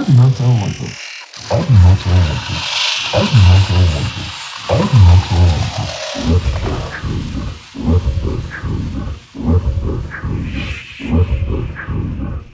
Not sound like this. Let the children. Let the children. Let the children. Let the children.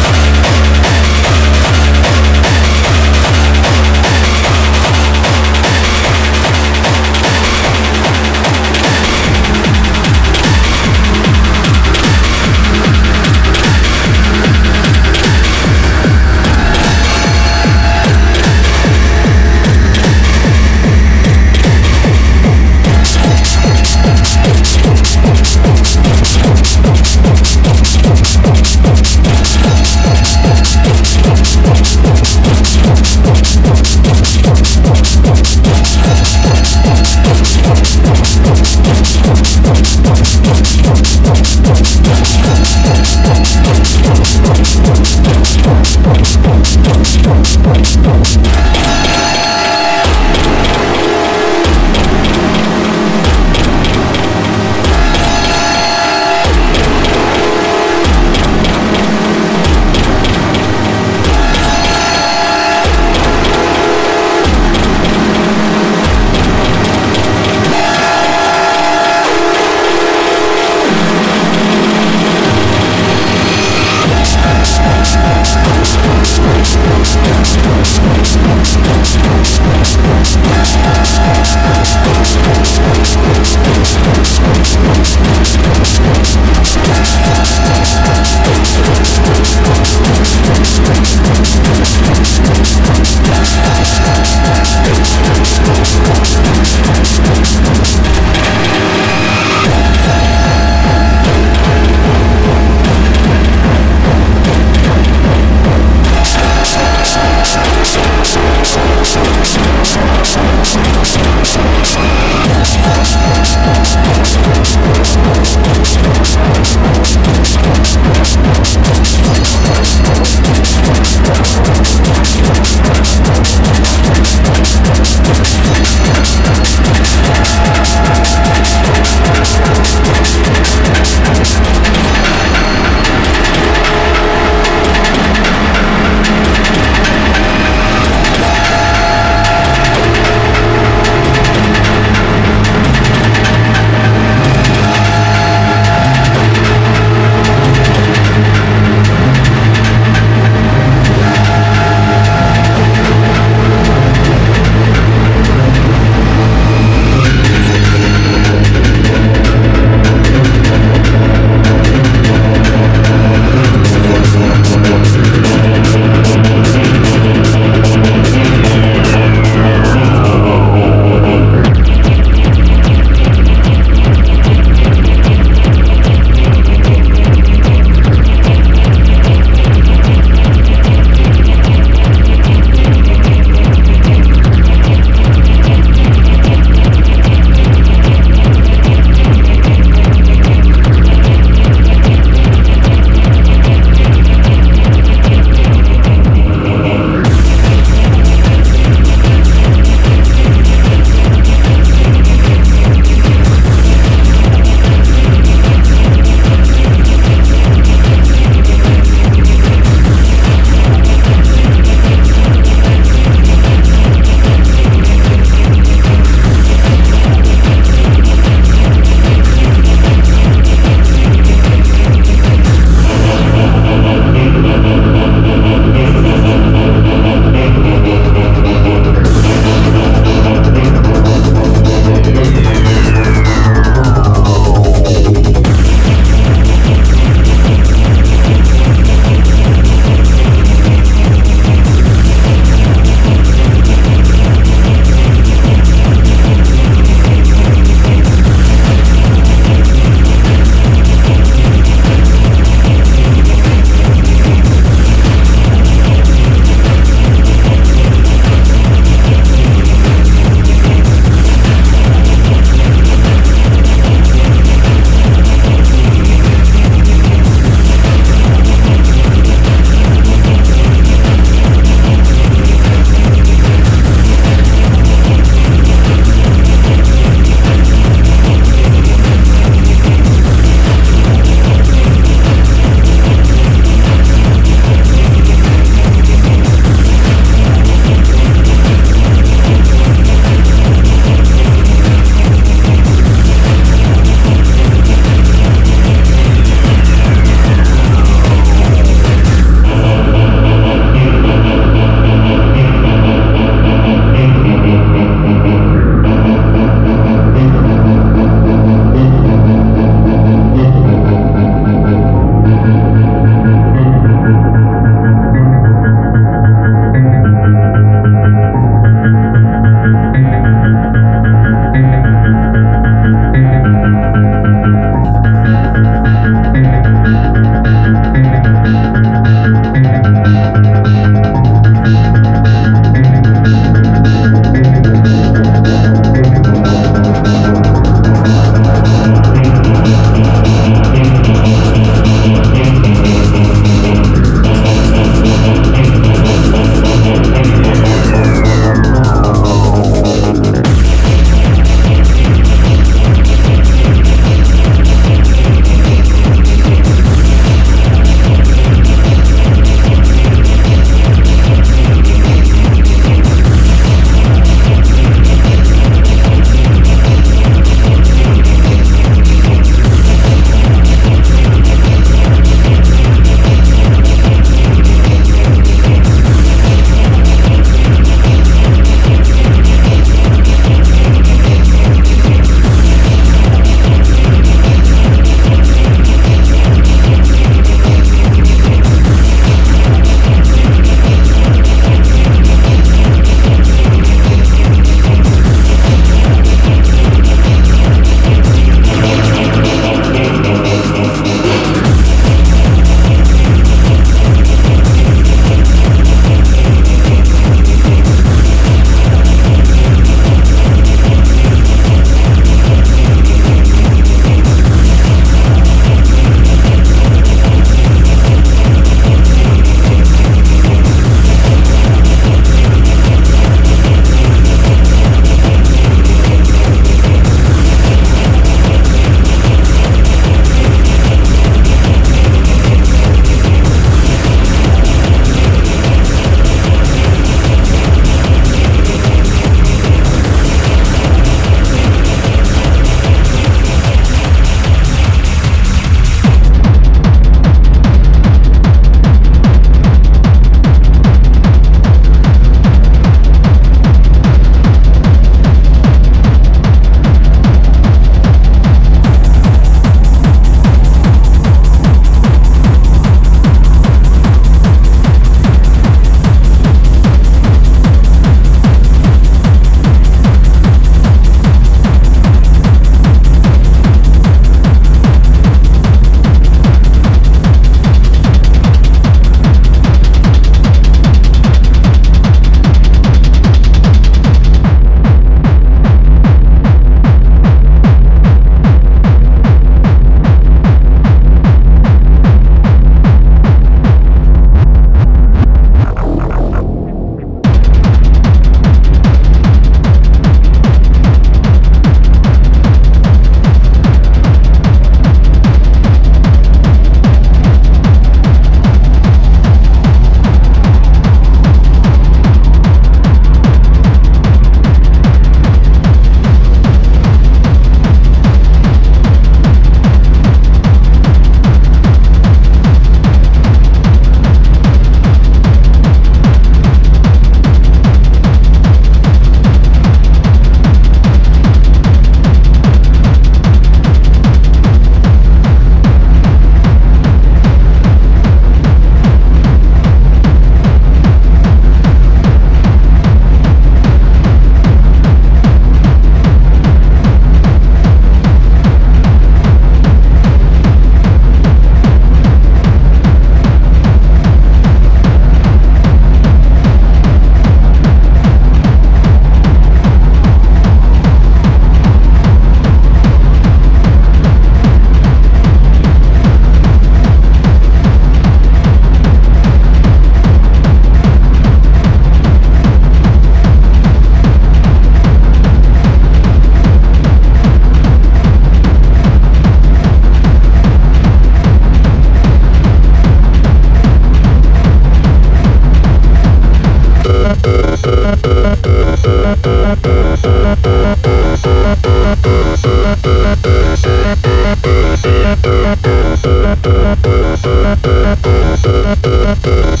Peace.